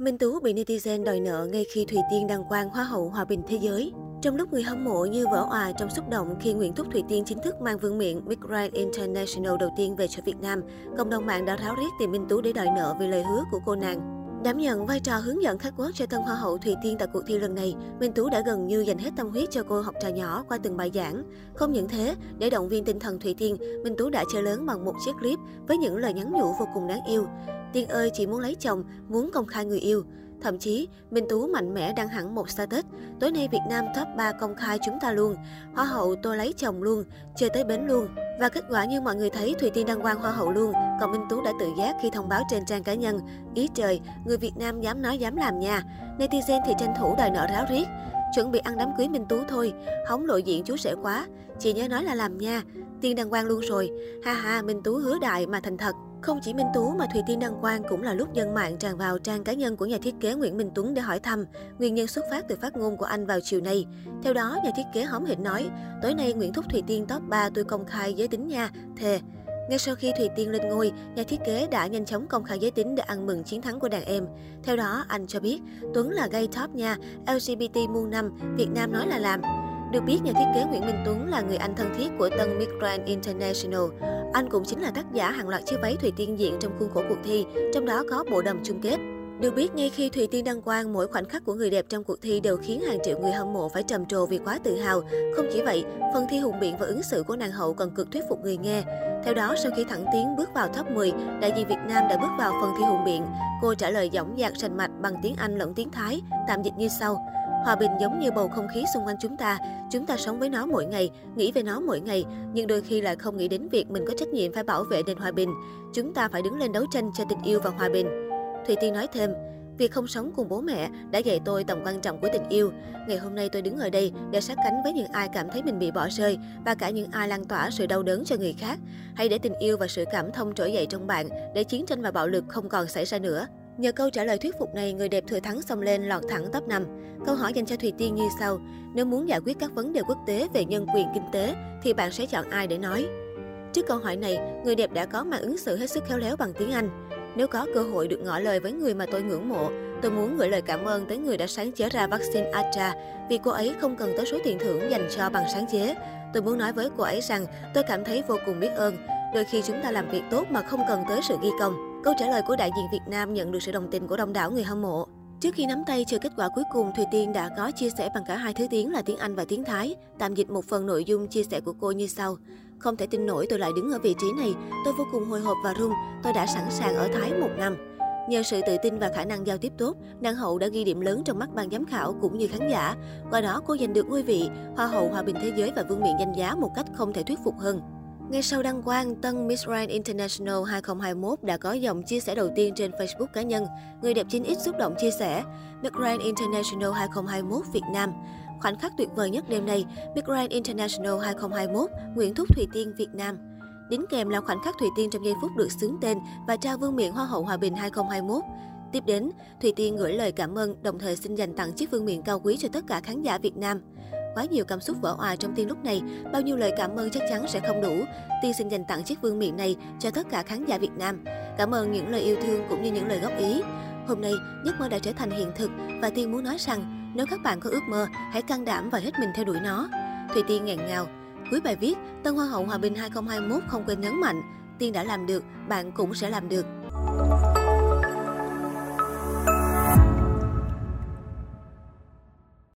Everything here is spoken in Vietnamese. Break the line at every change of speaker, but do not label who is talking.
Minh Tú bị netizen đòi nợ ngay khi Thùy Tiên đăng quang Hoa hậu Hòa bình Thế giới. Trong lúc người hâm mộ như vỡ òa trong xúc động khi Nguyễn Thúc Thùy Tiên chính thức mang vương miện Big Grand International đầu tiên về cho Việt Nam, cộng đồng mạng đã ráo riết tìm Minh Tú để đòi nợ vì lời hứa của cô nàng. Đảm nhận vai trò hướng dẫn khách quốc cho tân hoa hậu Thùy Tiên tại cuộc thi lần này, Minh Tú đã gần như dành hết tâm huyết cho cô học trò nhỏ qua từng bài giảng. Không những thế, để động viên tinh thần Thùy Tiên, Minh Tú đã chơi lớn bằng một chiếc clip với những lời nhắn nhủ vô cùng đáng yêu. Tiên ơi, chỉ muốn lấy chồng, muốn công khai người yêu. Thậm chí, Minh Tú mạnh mẽ đăng hẳn một status. Tối nay Việt Nam top 3 công khai chúng ta luôn. Hoa hậu tôi lấy chồng luôn, chơi tới bến luôn. Và kết quả như mọi người thấy, Thùy Tiên đăng quang hoa hậu luôn. Còn Minh Tú đã tự giác khi thông báo trên trang cá nhân. Ý trời, người Việt Nam dám nói dám làm nha. Netizen thì tranh thủ đòi nợ ráo riết. Chuẩn bị ăn đám cưới Minh Tú thôi, hóng lộ diện chú rể quá. Chị nhớ nói là làm nha. Tiên đăng quang luôn rồi. Ha ha, Minh Tú hứa đại mà thành thật. Không chỉ Minh Tú mà Thùy Tiên đăng quang cũng là lúc dân mạng tràn vào trang cá nhân của nhà thiết kế Nguyễn Minh Tuấn để hỏi thăm. Nguyên nhân xuất phát từ phát ngôn của anh vào chiều nay. Theo đó, nhà thiết kế hóm hỉnh nói, tối nay Nguyễn Thúc Thùy Tiên top 3 tôi công khai giới tính nha, thề. Ngay sau khi Thùy Tiên lên ngôi, nhà thiết kế đã nhanh chóng công khai giới tính để ăn mừng chiến thắng của đàn em. Theo đó, anh cho biết, Tuấn là gay top nha, LGBT muôn năm, Việt Nam nói là làm. Được biết, nhà thiết kế Nguyễn Minh Tuấn là người anh thân thiết của tân Miss Grand International. Anh cũng chính là tác giả hàng loạt chiếc váy Thùy Tiên diện trong khuôn khổ cuộc thi, trong đó có bộ đầm chung kết. Được biết, ngay khi Thùy Tiên đăng quang, mỗi khoảnh khắc của người đẹp trong cuộc thi đều khiến hàng triệu người hâm mộ phải trầm trồ vì quá tự hào. Không chỉ vậy, phần thi hùng biện và ứng xử của nàng hậu còn cực thuyết phục người nghe. Theo đó, sau khi thẳng tiến bước vào top 10, đại diện Việt Nam đã bước vào phần thi hùng biện. Cô trả lời dõng dạc rành mạch bằng tiếng Anh lẫn tiếng Thái, tạm dịch như sau. Hòa bình giống như bầu không khí xung quanh chúng ta. Chúng ta sống với nó mỗi ngày, nghĩ về nó mỗi ngày, nhưng đôi khi lại không nghĩ đến việc mình có trách nhiệm phải bảo vệ nền hòa bình. Chúng ta phải đứng lên đấu tranh cho tình yêu và hòa bình. Thùy Tiên nói thêm, Việc không sống cùng bố mẹ đã dạy tôi tầm quan trọng của tình yêu. Ngày hôm nay tôi đứng ở đây để sát cánh với những ai cảm thấy mình bị bỏ rơi và cả những ai lan tỏa sự đau đớn cho người khác. Hãy để tình yêu và sự cảm thông trỗi dậy trong bạn để chiến tranh và bạo lực không còn xảy ra nữa. Nhờ câu trả lời thuyết phục này, người đẹp thừa thắng xông lên lọt thẳng top 5. Câu hỏi dành cho Thùy Tiên như sau. Nếu muốn giải quyết các vấn đề quốc tế về nhân quyền kinh tế, thì bạn sẽ chọn ai để nói? Trước câu hỏi này, người đẹp đã có màn ứng xử hết sức khéo léo bằng tiếng Anh. Nếu có cơ hội được ngỏ lời với người mà tôi ngưỡng mộ, tôi muốn gửi lời cảm ơn tới người đã sáng chế ra vaccine Astra vì cô ấy không cần tới số tiền thưởng dành cho bằng sáng chế. Tôi muốn nói với cô ấy rằng tôi cảm thấy vô cùng biết ơn. Đôi khi chúng ta làm việc tốt mà không cần tới sự ghi công. Câu trả lời của đại diện Việt Nam nhận được sự đồng tình của đông đảo người hâm mộ. Trước khi nắm tay chờ kết quả cuối cùng, Thùy Tiên đã có chia sẻ bằng cả hai thứ tiếng là tiếng Anh và tiếng Thái. Tạm dịch một phần nội dung chia sẻ của cô như sau. Không thể tin nổi tôi lại đứng ở vị trí này. Tôi vô cùng hồi hộp và run. Tôi đã sẵn sàng ở Thái một năm. Nhờ sự tự tin và khả năng giao tiếp tốt, nàng hậu đã ghi điểm lớn trong mắt ban giám khảo cũng như khán giả. Qua đó, cô giành được ngôi vị Hoa hậu Hòa bình Thế giới và vương miện danh giá một cách không thể thuyết phục hơn. Ngay sau đăng quang, tân Miss Grand International 2021 đã có dòng chia sẻ đầu tiên trên Facebook cá nhân. Người đẹp 9X xúc động chia sẻ, Miss Grand International 2021 Việt Nam. Khoảnh khắc tuyệt vời nhất đêm nay, Miss Grand International 2021, Nguyễn Thúc Thùy Tiên, Việt Nam. Đính kèm là khoảnh khắc Thùy Tiên trong giây phút được xướng tên và trao vương miện Hoa hậu Hòa bình 2021. Tiếp đến, Thùy Tiên gửi lời cảm ơn, đồng thời xin dành tặng chiếc vương miện cao quý cho tất cả khán giả Việt Nam. Quá nhiều cảm xúc vỡ òa trong Tiên lúc này, bao nhiêu lời cảm ơn chắc chắn sẽ không đủ. Tiên xin dành tặng chiếc vương miện này cho tất cả khán giả Việt Nam. Cảm ơn những lời yêu thương cũng như những lời góp ý. Hôm nay, giấc mơ đã trở thành hiện thực và Tiên muốn nói rằng nếu các bạn có ước mơ, hãy can đảm và hết mình theo đuổi nó. Thùy Tiên nghẹn ngào. Cuối bài viết, Tân Hoa hậu Hòa bình 2021 không quên nhấn mạnh, Tiên đã làm được, bạn cũng sẽ làm được.